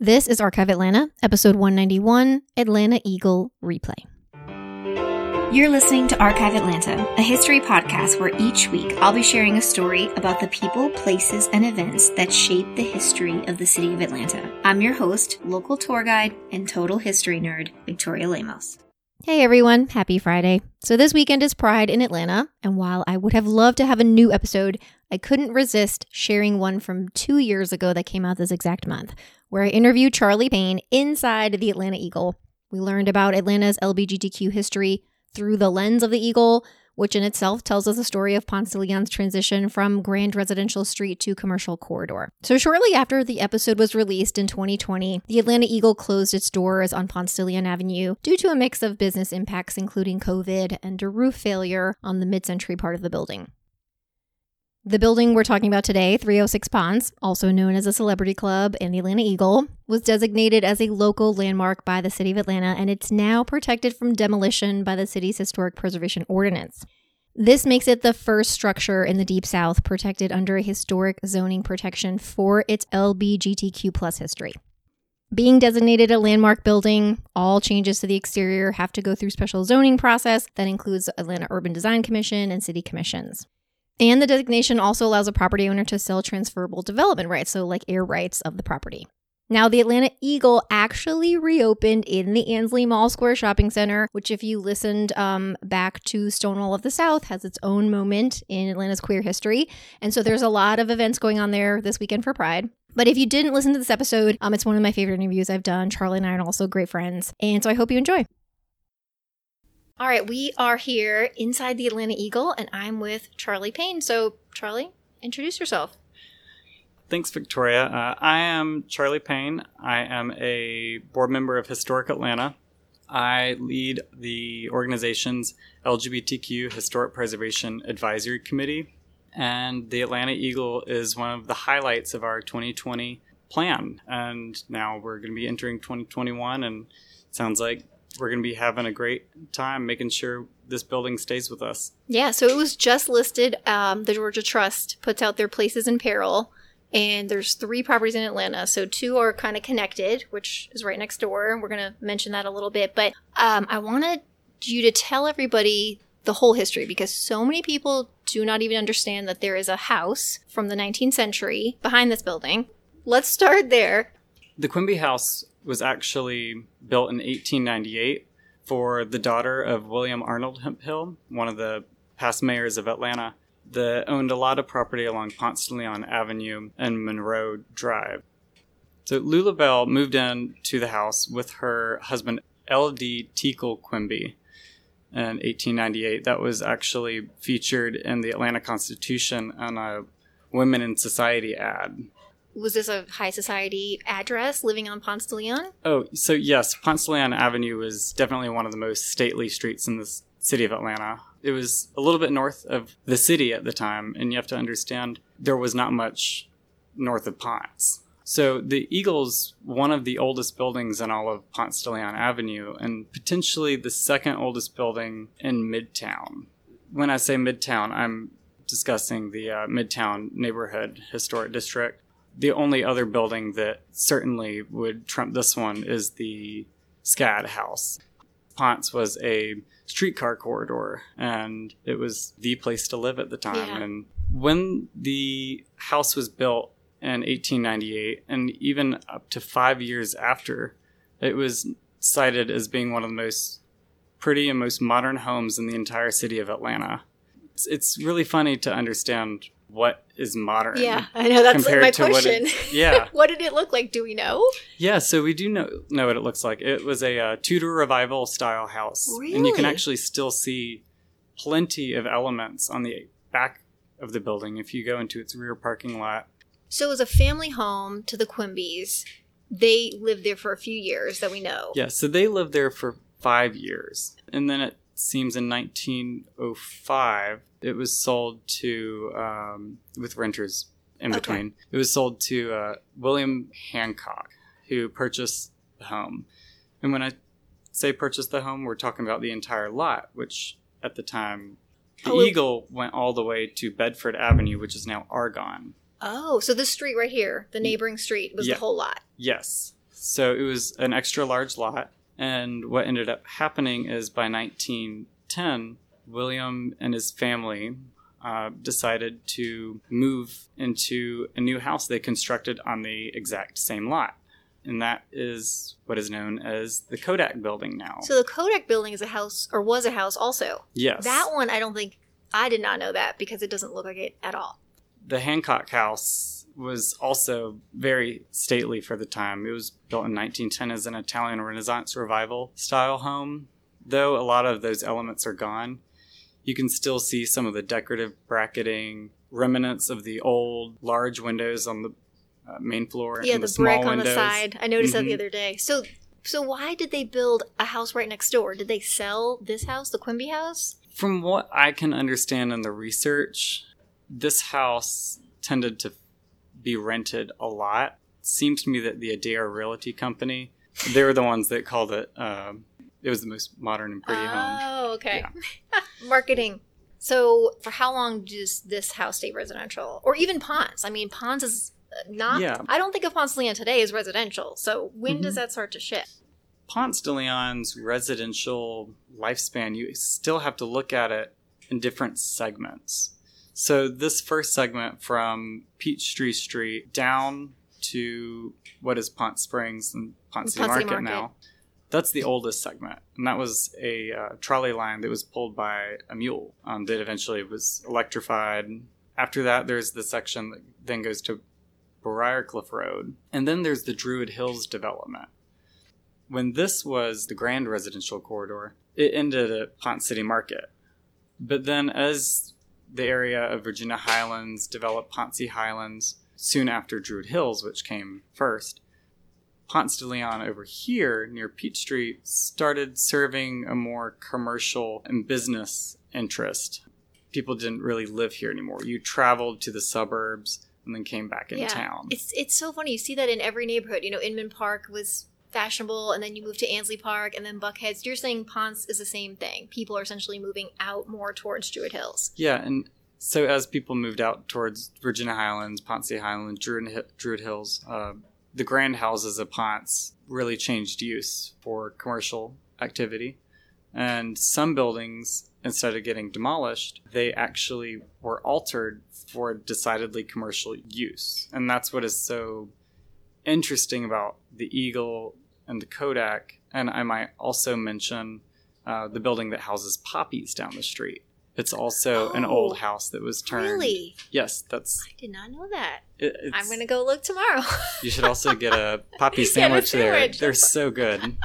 This is Archive Atlanta, episode 191 Atlanta Eagle Replay. You're listening to Archive Atlanta, a history podcast where each week I'll be sharing a story about the people, places, and events that shape the history of the city of Atlanta. I'm your host, local tour guide, and total history nerd, Victoria Lemos. Hey everyone, happy Friday. So, this weekend is Pride in Atlanta, and while I would have loved to have a new episode, I couldn't resist sharing one from two years ago that came out this exact month where I interviewed Charlie Payne inside the Atlanta Eagle. We learned about Atlanta's LBGTQ history through the lens of the Eagle, which in itself tells us the story of Ponce de Leon's transition from grand residential street to commercial corridor. So, shortly after the episode was released in 2020, the Atlanta Eagle closed its doors on Ponce de Leon Avenue due to a mix of business impacts, including COVID and a roof failure on the mid century part of the building. The building we're talking about today, 306 Ponce, also known as a celebrity club and the Atlanta Eagle, was designated as a local landmark by the City of Atlanta and it's now protected from demolition by the city's Historic Preservation Ordinance. This makes it the first structure in the Deep South protected under a historic zoning protection for its LBGTQ plus history. Being designated a landmark building, all changes to the exterior have to go through special zoning process that includes Atlanta Urban Design Commission and city commissions. And the designation also allows a property owner to sell transferable development rights, so like air rights of the property. Now, the Atlanta Eagle actually reopened in the Ansley Mall Square Shopping Center, which, if you listened um, back to Stonewall of the South, has its own moment in Atlanta's queer history. And so there's a lot of events going on there this weekend for Pride. But if you didn't listen to this episode, um, it's one of my favorite interviews I've done. Charlie and I are also great friends. And so I hope you enjoy. All right, we are here inside the Atlanta Eagle, and I'm with Charlie Payne. So, Charlie, introduce yourself. Thanks, Victoria. Uh, I am Charlie Payne. I am a board member of Historic Atlanta. I lead the organization's LGBTQ Historic Preservation Advisory Committee, and the Atlanta Eagle is one of the highlights of our 2020 plan. And now we're going to be entering 2021, and sounds like we're going to be having a great time making sure this building stays with us. Yeah, so it was just listed. Um, the Georgia Trust puts out their places in peril, and there's three properties in Atlanta. So two are kind of connected, which is right next door. We're going to mention that a little bit, but um, I wanted you to tell everybody the whole history because so many people do not even understand that there is a house from the 19th century behind this building. Let's start there. The Quimby House was actually built in 1898 for the daughter of William Arnold Hemphill, one of the past mayors of Atlanta, that owned a lot of property along Ponce de Leon Avenue and Monroe Drive. So Lula Bell moved in to the house with her husband L.D. Teakle Quimby in 1898. That was actually featured in the Atlanta Constitution on a Women in Society ad was this a high society address living on Ponce de Leon? Oh, so yes, Ponce de Leon Avenue was definitely one of the most stately streets in the city of Atlanta. It was a little bit north of the city at the time, and you have to understand there was not much north of Ponce. So the Eagle's one of the oldest buildings in all of Ponce de Leon Avenue, and potentially the second oldest building in Midtown. When I say Midtown, I'm discussing the uh, Midtown Neighborhood Historic District the only other building that certainly would trump this one is the SCAD house. Ponce was a streetcar corridor and it was the place to live at the time. Yeah. And when the house was built in 1898 and even up to five years after, it was cited as being one of the most pretty and most modern homes in the entire city of Atlanta. It's, it's really funny to understand what is modern. Yeah, I know that's my question. It, yeah, what did it look like? Do we know? Yeah, so we do know know what it looks like. It was a uh, Tudor revival style house, really? and you can actually still see plenty of elements on the back of the building if you go into its rear parking lot. So it was a family home to the Quimbys. They lived there for a few years that we know. Yeah, so they lived there for five years, and then it seems in 1905 it was sold to um, with renters in between. Okay. It was sold to uh, William Hancock, who purchased the home. And when I say purchased the home, we're talking about the entire lot, which at the time the oh, Eagle went all the way to Bedford Avenue, which is now Argonne. Oh, so this street right here, the neighboring street, was yeah. the whole lot. Yes. So it was an extra large lot. And what ended up happening is by 1910, William and his family uh, decided to move into a new house they constructed on the exact same lot. And that is what is known as the Kodak building now. So the Kodak building is a house, or was a house also. yes. That one, I don't think, I did not know that because it doesn't look like it at all. the Hancock House was also very stately for the time. It was built in 1910 as an Italian Renaissance revival style home. Though a lot of those elements are gone, you can still see some of the decorative bracketing, remnants of the old large windows on the uh, main floor. Yeah, and the, the, small brick on the side. I noticed that the Mhm. other day. So, so why did they build a house right next door? Did they sell this house, the Quimby house? From what I can understand in the research, this house tended to be rented a lot. Seems to me that the Adair Realty Company, they were the ones that called it. Um, it was the most modern and pretty home. Oh, okay. Marketing. So, for how long does this house stay residential, or even Ponce? I mean, Ponce is uh, not. Yeah. I don't think of Ponce de Leon today as residential. So, when Mhm. does that start to shift? Ponce de Leon's residential lifespan, you still have to look at it in different segments. So, this first segment from Peachtree Street down to what is Ponce Springs and Ponce City Ponce Market, Market. now, that's the oldest segment. And that was a uh, trolley line that was pulled by a mule um, that eventually was electrified. After that, there's the section that then goes to Briarcliff Road. And then there's the Druid Hills development when this was the grand residential corridor, it ended at Ponce City Market. But then, as the area of Virginia Highlands developed Ponce Highlands soon after Druid Hills, which came first, Ponce de Leon over here near Peach Street started serving a more commercial and business interest. People didn't really live here anymore. You traveled to the suburbs and then came back into town. It's it's so funny. You see that in every neighborhood. You know, Inman Park was fashionable, and then you move to Ansley Park, and then Buckheads. You're saying Ponce is the same thing. People are essentially moving out more towards Druid Hills. Yeah, and so as people moved out towards Virginia Highlands, Ponce Highlands, Druid, Druid Hills, uh, the grand houses of Ponce really changed use for commercial activity. And some buildings, instead of getting demolished, they actually were altered for decidedly commercial use. And that's what is so interesting about the Eagle and the Kodak. And I might also mention uh, the building that houses Poppies down the street. It's also an Oh, old house that was turned. Really? Yes, that's. I did not know that. It, I'm gonna go look tomorrow. You should also get a poppy sandwich there. They're so good.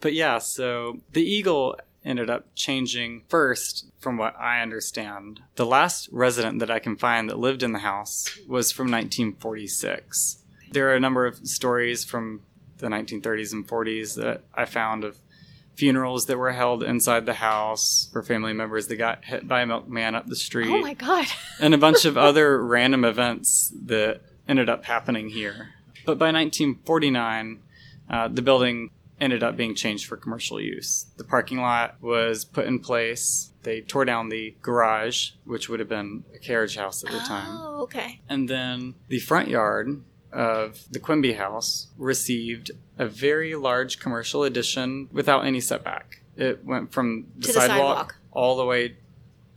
But yeah, so the Eagle ended up changing first, from what I understand. The last resident that I can find that lived in the house was from 1946. There are a number of stories from the 1930s and 40s that I found of funerals that were held inside the house for family members that got hit by a milkman up the street oh my god. and a bunch of other random events that ended up happening here. But by 1949, uh, the building ended up being changed for commercial use. The parking lot was put in place. They tore down the garage, which would have been a carriage house at the time. Oh, okay. And then the front yard of the Quimby house received a very large commercial addition without any setback. It went from the, To the sidewalk, sidewalk. all the way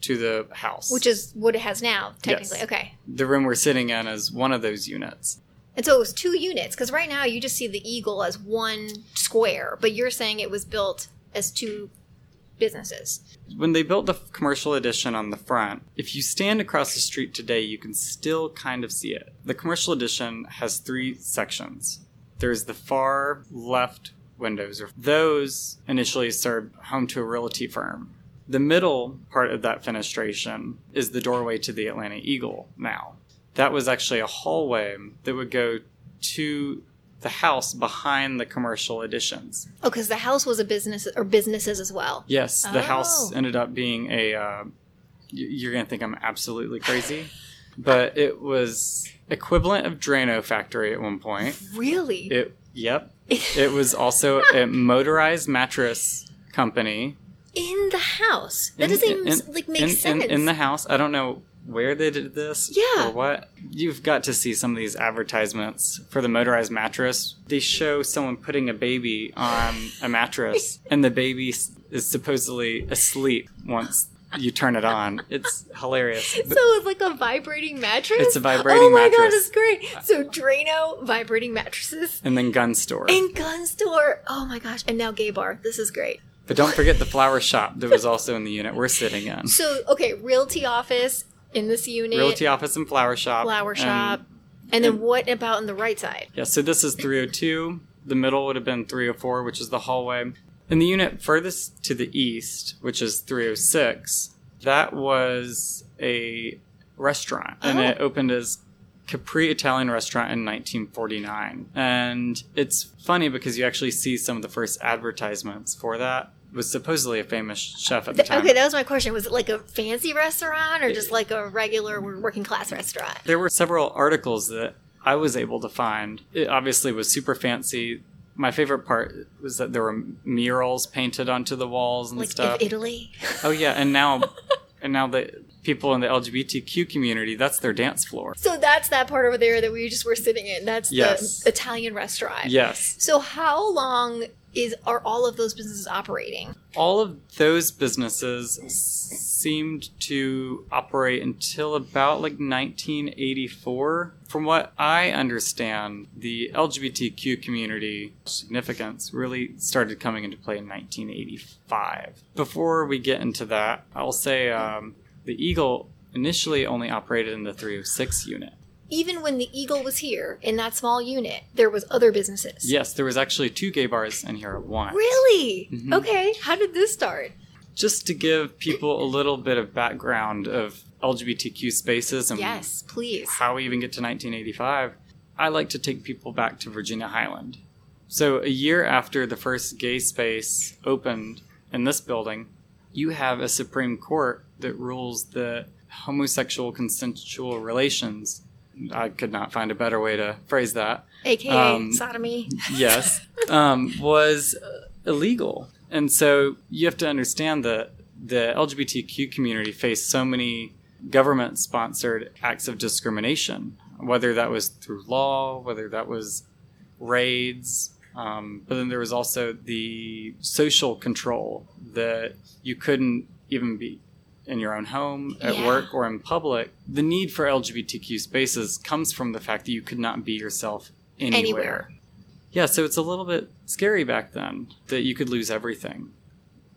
to the house. Which is what it has now, technically. Yes. Okay. the room we're sitting in is one of those units. And so it was two units because right now you just see the Eagle as one square, but you're saying it was built as two businesses. When they built the commercial addition on the front, if you stand across the street today, you can still kind of see it. The commercial addition has three sections. There's the far left windows, or those initially served home to a realty firm. The middle part of that fenestration is the doorway to the Atlanta Eagle now. That was actually a hallway that would go to the house behind the commercial additions. Oh, because the house was a business or businesses as well. Yes, the house Oh. ended up being a. Uh, you're gonna think I'm absolutely crazy, but it was equivalent of Drano factory at one point. Really? It. Yep. It was also a motorized mattress company. in the house. That In- doesn't even in- like make in, sense. In the house, I don't know where they did this Yeah. or what. You've got to see some of these advertisements for the motorized mattress. They show someone putting a baby on a mattress, and the baby is supposedly asleep once you turn it on. It's hilarious. So it's like a vibrating mattress. It's a vibrating mattress. Oh my god, mattress. it's great. So Drano vibrating mattresses and then gun store. and gun store. Oh my gosh, and now gay bar. This is great. But don't forget the flower shop that was also in the unit we're sitting in. So okay, realty office in this unit, Realty office and flower shop. flower shop, and, then and- what about on the right side? Yeah, so this is 302. The middle would have been 304, which is the hallway. In the unit furthest to the east, which is 306, that was a restaurant. And Oh. it opened as Capri Italian Restaurant in 1949. And it's funny because you actually see some of the first advertisements for that. Was supposedly a famous chef at the time. okay, that was my question. Was it like a fancy restaurant or just like a regular working class restaurant? There were several articles that I was able to find. It obviously was super fancy. My favorite part was that there were murals painted onto the walls and Like stuff. Italy? oh yeah, and now and now the people in the LGBTQ community, that's their dance floor. So that's that part over there that we just were sitting in. That's Yes. the Italian restaurant. Yes. So how long is are all of those businesses operating? All of those businesses seemed to operate until about like 1984. From what I understand, the LGBTQ community significance really started coming into play in 1985. Before we get into that, I'll say um, the Eagle initially only operated in the 306 unit. Even when the Eagle was here in that small unit, there was other businesses. Yes, there was actually two gay bars in here at once. Really? Mhm. Okay. How did this start? Just to give people a little bit of background of LGBTQ spaces and Yes, please. how we even get to 1985, I like to take people back to Virginia Highland. So, a year after the first gay space opened in this building, you have a Supreme Court that rules that homosexual consensual relations, I could not find a better way to phrase that, AKA Um, sodomy. yes, um, was uh, illegal. And so you have to understand that the LGBTQ community faced so many government sponsored acts of discrimination, whether that was through law, whether that was raids. Um, but then there was also the social control that you couldn't even be in your own home, at Yeah. work, or in public. The need for LGBTQ spaces comes from the fact that you could not be yourself anywhere. Anywhere. Yeah, so it's a little bit scary back then that you could lose everything.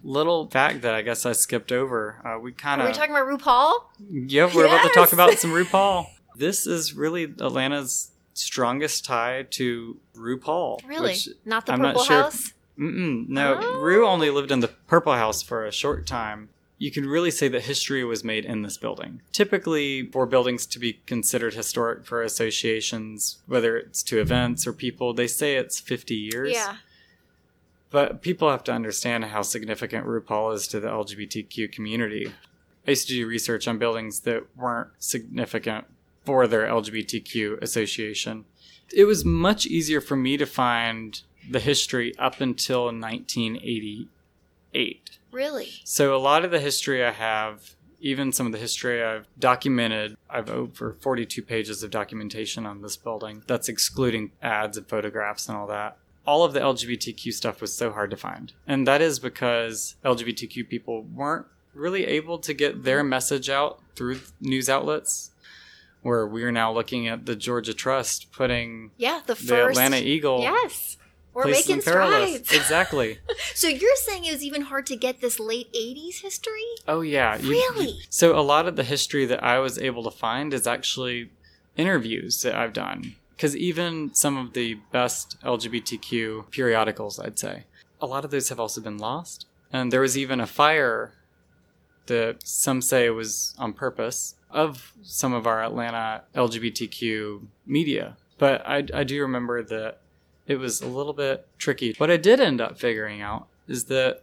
Little fact that I guess I skipped over. Uh, we kind of Are we of talking about RuPaul? yeah, we're about to talk about some RuPaul. This is really Atlanta's strongest tie to RuPaul. Really? Not the I'm Purple not sure- House? No, Oh. Ru only lived in the Purple House for a short time. You can really say that history was made in this building. Typically, for buildings to be considered historic for associations, whether it's to events or people, they say it's 50 years. Yeah. But people have to understand how significant RuPaul is to the LGBTQ community. I used to do research on buildings that weren't significant for their LGBTQ association. It was much easier for me to find the history up until 1988. Really? So a lot of the history I have, even some of the history I've documented, I've over 42 pages of documentation on this building. That's excluding ads and photographs and all that. All of the LGBTQ stuff was so hard to find. And that is because LGBTQ people weren't really able to get their message out through news outlets. Where we are now looking at the Georgia Trust putting Yeah, the the first. Atlanta Eagle Yes. We're places making strides. Exactly. So you're saying it was even hard to get this late 80s history? Oh yeah, you- Really? So a lot of the history that I was able to find is actually interviews that I've done. Because even some of the best LGBTQ periodicals, I'd say, a lot of those have also been lost. And there was even a fire that some say was on purpose of some of our Atlanta LGBTQ media. But I, I do remember that it was a little bit tricky. What I did end up figuring out is that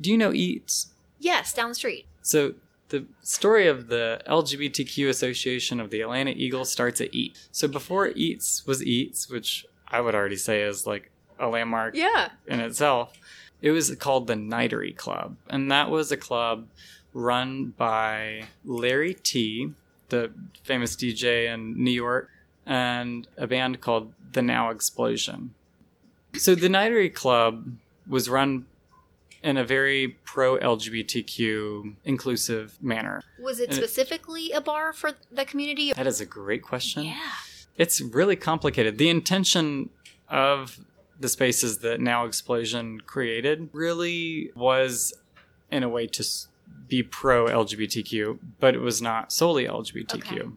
do you know Eats? Yes, down the street. So the story of the LGBTQ Association of the Atlanta Eagles starts at Eat. So before Eats was Eats, which I would already say is like a landmark Yeah. in itself, it was called the Nitery Club. And that was a club run by Larry Tee, the famous DJ in New York, and a band called The Now Explosion. So the Nitery Club was run in a very pro LGBTQ inclusive manner. Was it And it- specifically a bar for the community? That is a great question. Yeah. It's really complicated. The intention of the spaces that Now Explosion created really was, in a way, to be pro LGBTQ, but it was not solely LGBTQ. Okay.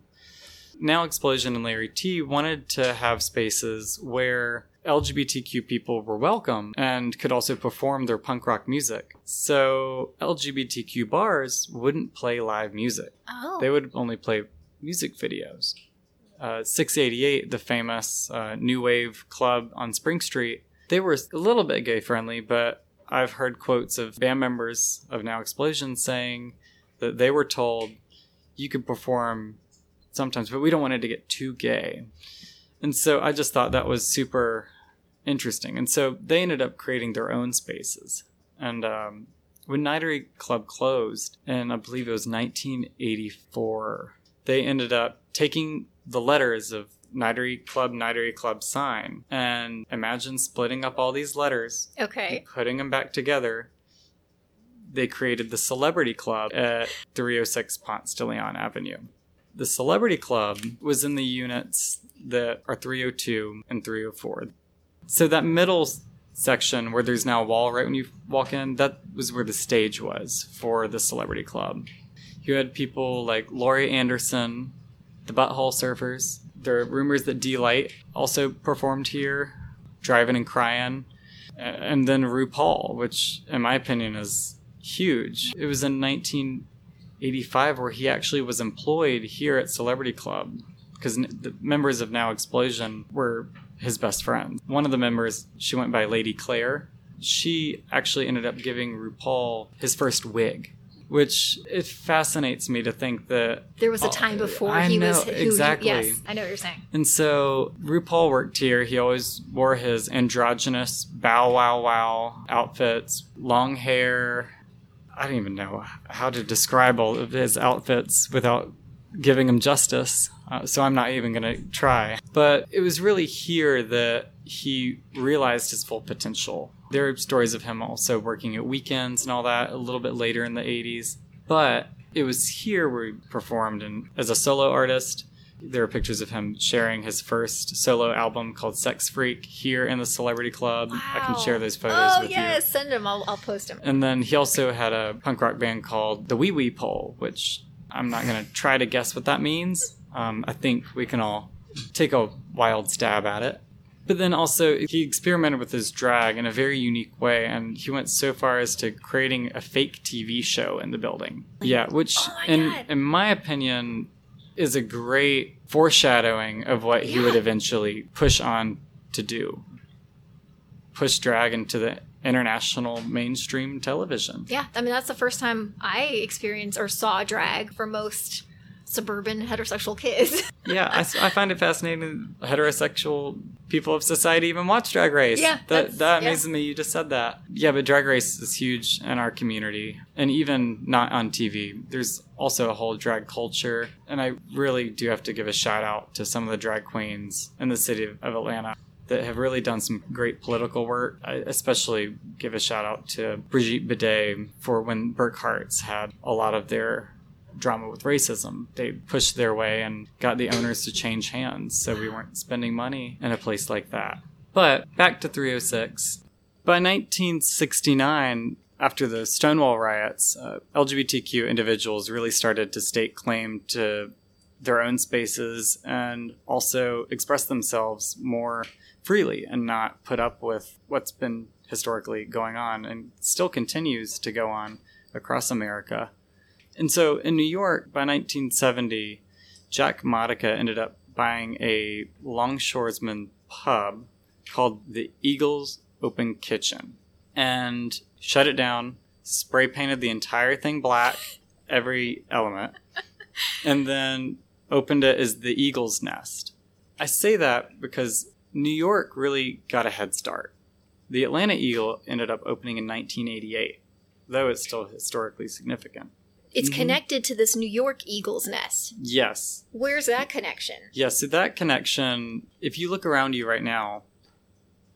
Now Explosion and Larry Tee wanted to have spaces where LGBTQ people were welcome and could also perform their punk rock music. So LGBTQ bars wouldn't play live music Oh. they would only play music videos. Uh, 688, the famous uh, new wave club on Spring Street, they were a little bit gay friendly, but I've heard quotes of band members of Now Explosion saying that they were told you could perform sometimes, but we don't want it to get too gay. And so I just thought that was super interesting. And so they ended up creating their own spaces. And um, when Nitery Club closed, and I believe it was 1984, they ended up taking the letters of Nitery Club, Nitery Club sign, and imagine splitting up all these letters, Okay. putting them back together. They created the Celebrity Club at 306 Ponce de Leon Avenue. The Celebrity Club was in the units that are 302 and 304. So that middle section where there's now a wall right when you walk in, that was where the stage was for the Celebrity Club. You had people like Laurie Anderson, the Butthole Surfers. There are rumors that Deee-Lite also performed here, Drivin N Cryin, and then RuPaul, which in my opinion is huge. It was in 1985 where he actually was employed here at Celebrity Club because the members of Now Explosion were his best friends. One of the members, she went by Lady Claire. She actually ended up giving RuPaul his first wig, which it fascinates me to think that There was a Oh, time before I he was know, who he- exactly. yes, I know what you're saying. And so RuPaul worked here. He always wore his androgynous bow wow wow outfits, long hair. I don't even know how to describe all of his outfits without giving him justice. Uh, so I'm not even going to try. But it was really here that he realized his full potential. There are stories of him also working at weekends and all that a little bit later in the 80s. But it was here where he performed and as a solo artist. There are pictures of him sharing his first solo album called Sex Freak here in the Celebrity Club. I can share those photos Oh with you. yes, send them. I'll, I'll post them. And then he also had a punk rock band called the Wee Wee Pole, which I'm not going to try to guess what that means. Um, I think we can all take a wild stab at it. But then also, he experimented with his drag in a very unique way, and he went so far as to creating a fake TV show in the building. Yeah, which, Oh in, God. in my opinion, is a great foreshadowing of what he would eventually push on to do. Push drag into the international mainstream television. Yeah, I mean that's the first time I experienced or saw drag for most suburban heterosexual kids. yeah, I find it fascinating. Heterosexual people of society even watch Drag Race. Yeah, that that yeah. amazes me. You just said that. Yeah, but Drag Race is huge in our community, and even not on TV. There's also a whole drag culture, and I really do have to give a shout out to some of the drag queens in the city of Atlanta. That have really done some great political work. I especially give a shout out to Brigitte Bidet for when Burkhart's had a lot of their drama with racism. They pushed their way and got the owners to change hands, so we weren't spending money in a place like that. But back to 306. By 1969, after the Stonewall riots, uh, LGBTQ individuals really started to stake claim to their own spaces and also express themselves more freely and not put up with what's been historically going on and still continues to go on across America. And so in New York by 1970, Jack Modica ended up buying a longshoresman pub called the Eagles Open Kitchen and shut it down, spray painted the entire thing black, every element, and then opened it as the Eagle's Nest. I say that because New York really got a head start. The Atlanta Eagle ended up opening in 1988, though it's still historically significant. It's Mhm. connected to this New York Eagle's nest. Yes. Where's that connection? Yeah, so that connection, if you look around you right now,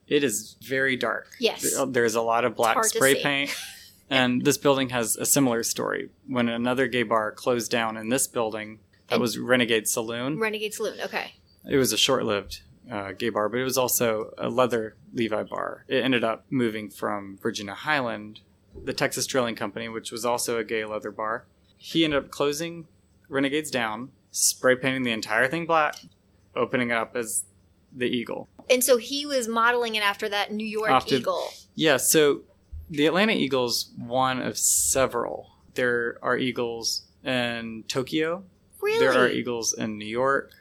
it is very dark. Yes. There's a lot of black spray paint. and this building has a similar story. When another gay bar closed down in this building, that And- was Renegade Saloon. Renegade Saloon. Okay. It was a short lived uh, gay bar, but it was also a leather Levi bar. It ended up moving from Virginia Highland, the Texas Drilling Company, which was also a gay leather bar. He ended up closing Renegades down, spray painting the entire thing black, opening it up as the Eagle. And so he was modeling it after that New York After- Eagle. Yeah, so the Atlanta Eagles, one of several. There are Eagles in Tokyo, Really? There are eagles in New York,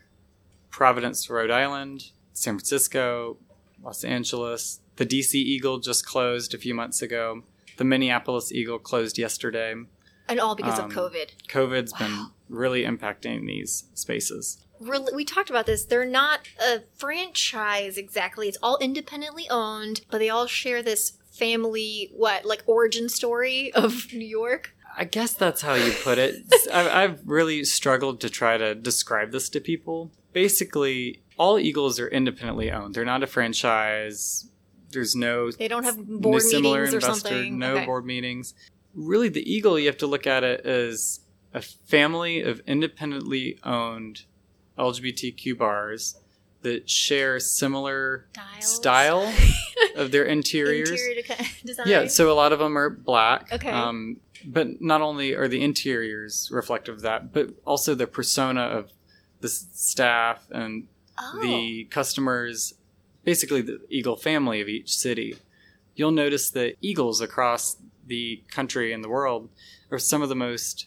Providence, Rhode Island, San Francisco, Los Angeles. The DC Eagle just closed a few months ago. The Minneapolis Eagle closed yesterday. and all because um, of COVID. COVID's been really impacting these spaces. Really, we talked about this. They're not a franchise exactly. It's all independently owned, but they all share this family, what, like origin story of New York? I guess that's how you put it. I've really struggled to try to describe this to people. Basically, all Eagles are independently owned. They're not a franchise. There's no They don't have no board similar meetings or something. no Okay. board meetings. Really, the Eagle, you have to look at it as a family of independently owned LGBTQ bars that share similar Styles. style of their interiors. Interior design. Yeah, so a lot of them are black. Okay. Um, but not only are the interiors reflective of that, but also the persona of the staff and oh. the customers, basically the Eagle family of each city. You'll notice that Eagles across the country and the world are some of the most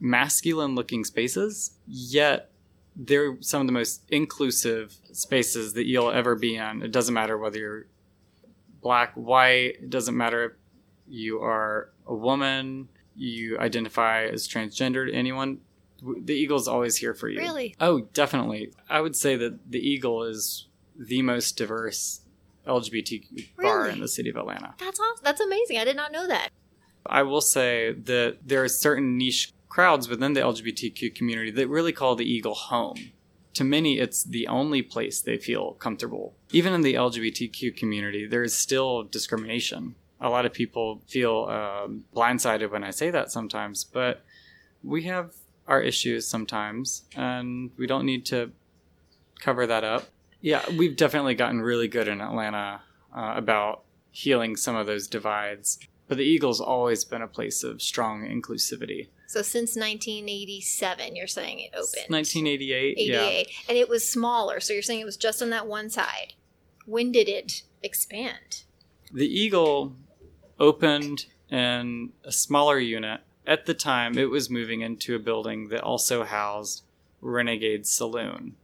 masculine looking spaces, yet they're some of the most inclusive spaces that you'll ever be in. It doesn't matter whether you're black, white, it doesn't matter if you are a woman, you identify as transgendered, anyone. The Eagle's always here for you. Really? Oh, definitely. I would say that the Eagle is the most diverse LGBTQ bar Really? in the city of Atlanta. That's awesome. That's amazing. I did not know that. I will say that there are certain niche crowds within the LGBTQ community that really call the Eagle home. To many, it's the only place they feel comfortable. Even in the LGBTQ community, there is still discrimination. A lot of people feel um, blindsided when I say that sometimes, but we have our issues sometimes, and we don't need to cover that up. Yeah, we've definitely gotten really good in Atlanta uh, about healing some of those divides. But the Eagle's always been a place of strong inclusivity. So since 1987, you're saying it opened. 1988, yeah. 88. And it was smaller. So you're saying it was just on that one side. When did it expand? The Eagle opened in a smaller unit. At the time, it was moving into a building that also housed Renegade Saloon.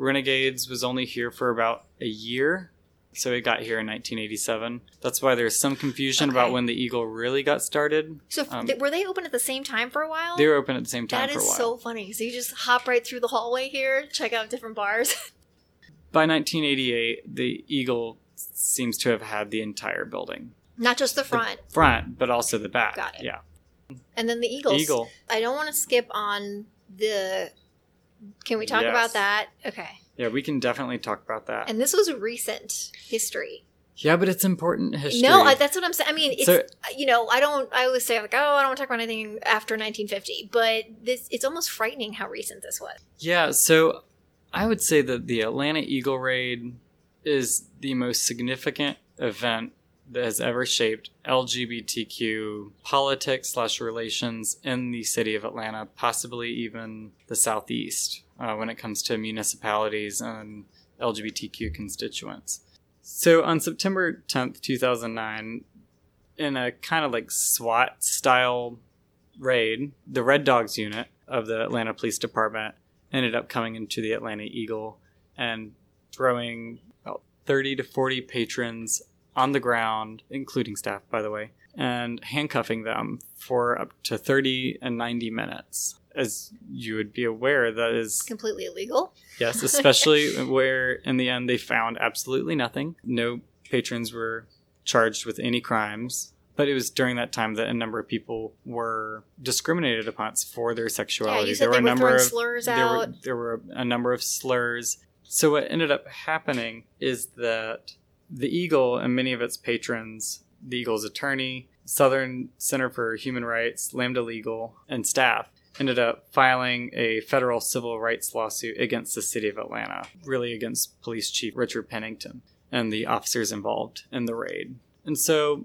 Renegades was only here for about a year, so it got here in 1987. That's why there's some confusion about when the Eagle really got started. So Um, th- were they open at the same time for a while? They were open at the same time That for a is so funny. So you just hop right through the hallway here, check out different bars. By 1988, the Eagle seems to have had the entire building. Not just the front. front, but also the back. Got it. Yeah. And then the Eagles. Eagle. I don't want to skip on the. Can we talk Yes. about that? Okay. Yeah, we can definitely talk about that. And this was recent history. yeah, but it's important history. No, I, that's what I'm saying. I mean, it's So- you know, I don't. I always say like, oh, I don't want to talk about anything after 1950, but this it's almost frightening how recent this was. yeah, so I would say that the Atlanta Eagle Raid is the most significant event has ever shaped LGBTQ politics slash relations in the city of Atlanta, possibly even the Southeast, uh, when it comes to municipalities and LGBTQ constituents. So on September 10th, 2009, in a kind of like SWAT style raid, the Red Dogs unit of the Atlanta Police Department ended up coming into the Atlanta Eagle and throwing about 30 to 40 patrons on the ground, including staff, by the way, and handcuffing them for up to 30 and 90 minutes. As you would be aware, that is Completely illegal. Yes, especially where in the end they found absolutely nothing. No patrons were charged with any crimes. But it was during that time that a number of people were discriminated upon for their sexuality. Yeah, you said there were were a number of slurs there were, out. there were a number of slurs. So what ended up happening is that the Eagle and many of its patrons, the Eagle's attorney, Southern Center for Human Rights, Lambda Legal, and staff ended up filing a federal civil rights lawsuit against the city of Atlanta, really against Police Chief Richard Pennington and the officers involved in the raid. And so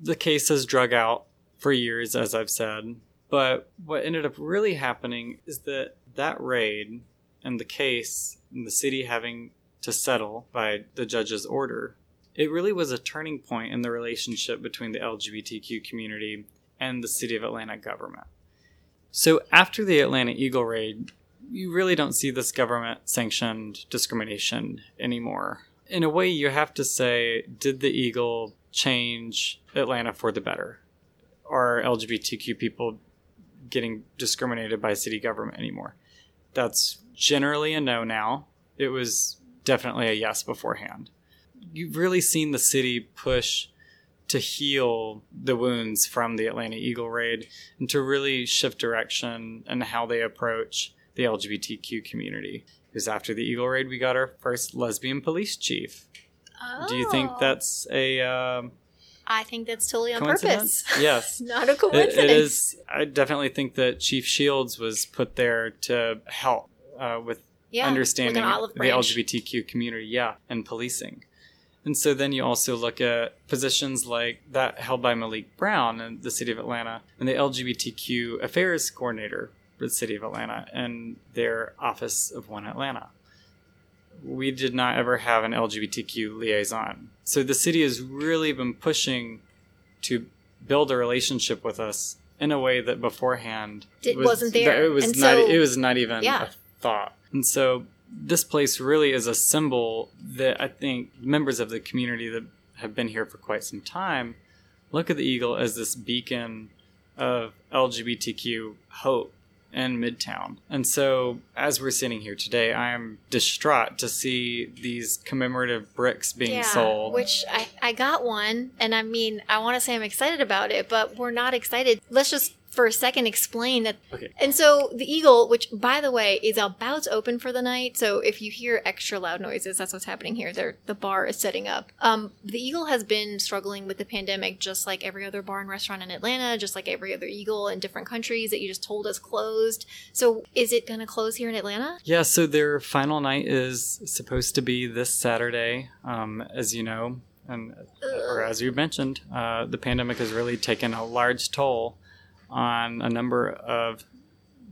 the case has drug out for years, as I've said. But what ended up really happening is that that raid and the case and the city having to settle by the judge's order, it really was a turning point in the relationship between the LGBTQ community and the city of Atlanta government. So after the Atlanta Eagle raid, you really don't see this government sanctioned discrimination anymore. In a way, you have to say, did the Eagle change Atlanta for the better? Are LGBTQ people getting discriminated by city government anymore? That's generally a no now. It was definitely a yes beforehand. You've really seen the city push to heal the wounds from the Atlanta Eagle raid and to really shift direction and how they approach the LGBTQ community. Because after the Eagle raid, we got our first lesbian police chief. Do you think Oh. that's a um, I think that's totally on purpose. Yes. Not a It- coincidence. it is. I definitely think that Chief Shields was put there to help uh, with yeah, understanding like the. LGBTQ community, yeah, and policing. And so then you also look at positions like that held by Malik Brown in the city of Atlanta and the LGBTQ affairs coordinator for the city of Atlanta and their office of One Atlanta. We did not ever have an LGBTQ liaison. So the city has really been pushing to build a relationship with us in a way that beforehand It wasn't there. It was And not. so- it was not even Yeah. a thought. And so this place really is a symbol that I think members of the community that have been here for quite some time look at the eagle as this beacon of LGBTQ hope in Midtown. And so as we're sitting here today, I am distraught to see these commemorative bricks being yeah, sold. Which I, I got one, and I mean, I want to say I'm excited about it, but we're not excited. Let's just for a second explain that. Okay. And so the Eagle, which by the way is about to open for the night, so if you hear extra loud noises, that's what's happening here. There, the bar is setting up. Um, the Eagle has been struggling with the pandemic, just like every other bar and restaurant in Atlanta, just like every other Eagle in different countries that you just told us closed. So is it going to close here in Atlanta? Yeah, so their final night is supposed to be this Saturday, um, as you know, and or as you mentioned, uh, the pandemic has really taken a large toll on a number of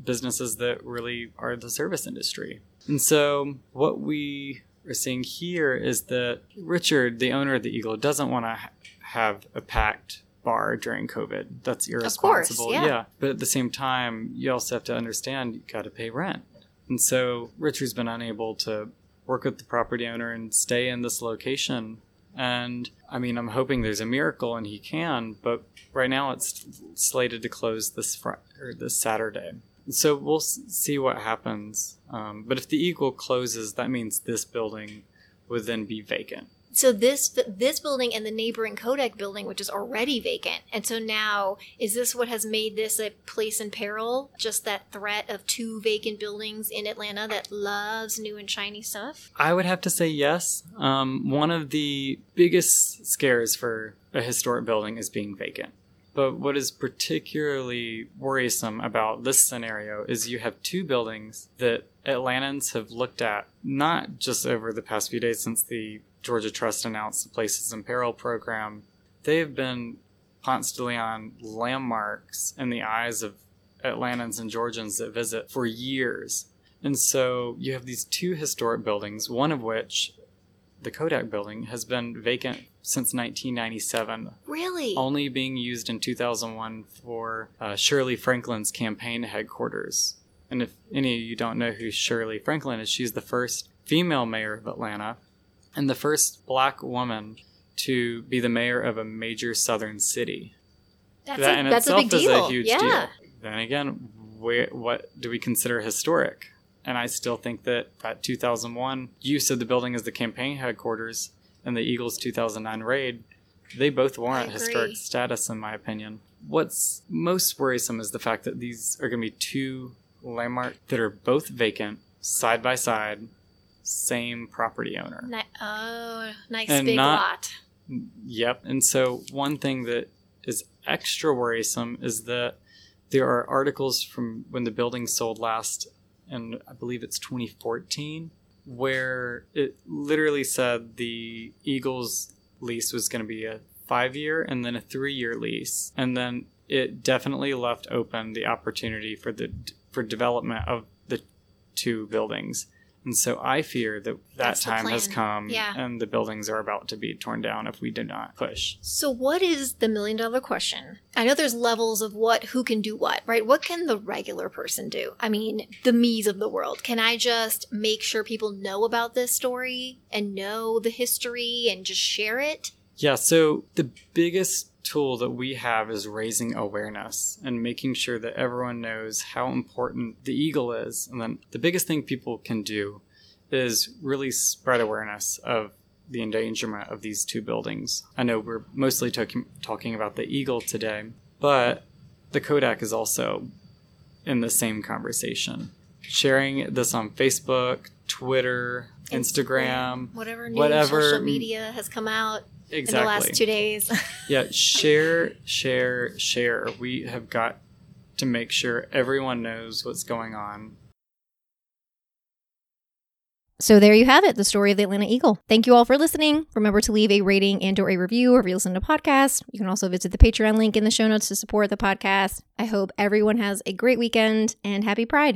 businesses that really are the service industry. And so, what we are seeing here is that Richard, the owner of the Eagle, doesn't want to ha- have a packed bar during COVID. That's irresponsible. course, irresponsible. yeah. But at the same time, you also have to understand you got to pay rent. And so Richard's been unable to work with the property owner and stay in this location. And I mean, I'm hoping there's a miracle and he can, but right now it's slated to close this fr- or this Saturday. So we'll s- see what happens. Um, but if the Eagle closes, that means this building would then be vacant. So this this building and the neighboring Kodak building, which is already vacant, and so now is this what has made this a place in peril? Just that threat of two vacant buildings in Atlanta that loves new and shiny stuff. I would have to say yes. Um, one of the biggest scares for a historic building is being vacant. But what is particularly worrisome about this scenario is you have two buildings that Atlantans have looked at, not just over the past few days since the Georgia Trust announced the Places in Peril program. They have been Ponce de Leon landmarks in the eyes of Atlantans and Georgians that visit for years. And so you have these two historic buildings, one of which, the Kodak building, has been vacant since 1997, Really? only being used in 2001 for uh, Shirley Franklin's campaign headquarters. And if any of you don't know who Shirley Franklin is, she's the first female mayor of Atlanta and the first black woman to be the mayor of a major southern city that's that a, in that's a itself big deal. is a huge yeah. deal. Then again, where, what do we consider historic? And I still think that that 2001 use of the building as the campaign headquarters and the Eagles 2009 raid they both warrant historic status, in my opinion. What's most worrisome is the fact that these are going to be two landmarks that are both vacant, side by side, same property owner. Ni- oh, nice And big not- lot. Yep. And so one thing that is extra worrisome is that there are articles from when the building sold last, and I believe it's 2014, where it literally said the Eagles lease was going to be a five year and then a three year lease. And then it definitely left open the opportunity for the for development of the two buildings. And so I fear that that That's time has come Yeah. and the buildings are about to be torn down if we do not push. So, what is the million dollar question? I know there's levels of what, who can do what, right? What can the regular person do? I mean, the me's of the world. Can I just make sure people know about this story and know the history and just share it? Yeah, so the biggest tool that we have is raising awareness and making sure that everyone knows how important the eagle is. And then the biggest thing people can do is really spread awareness of the endangerment of these two buildings. I know we're mostly talking talking about the eagle today, but the Kodak is also in the same conversation. Sharing this on Facebook, Twitter, Instagram, whatever new whatever- social media has come out exactly. in the last two days. Yeah, share, share, share. We have got to make sure everyone knows what's going on. So there you have it, the story of the Atlanta Eagle. Thank you all for listening. Remember to leave a rating and or a review if you listen to podcasts. You can also visit the Patreon link in the show notes to support the podcast. I hope everyone has a great weekend and happy Pride.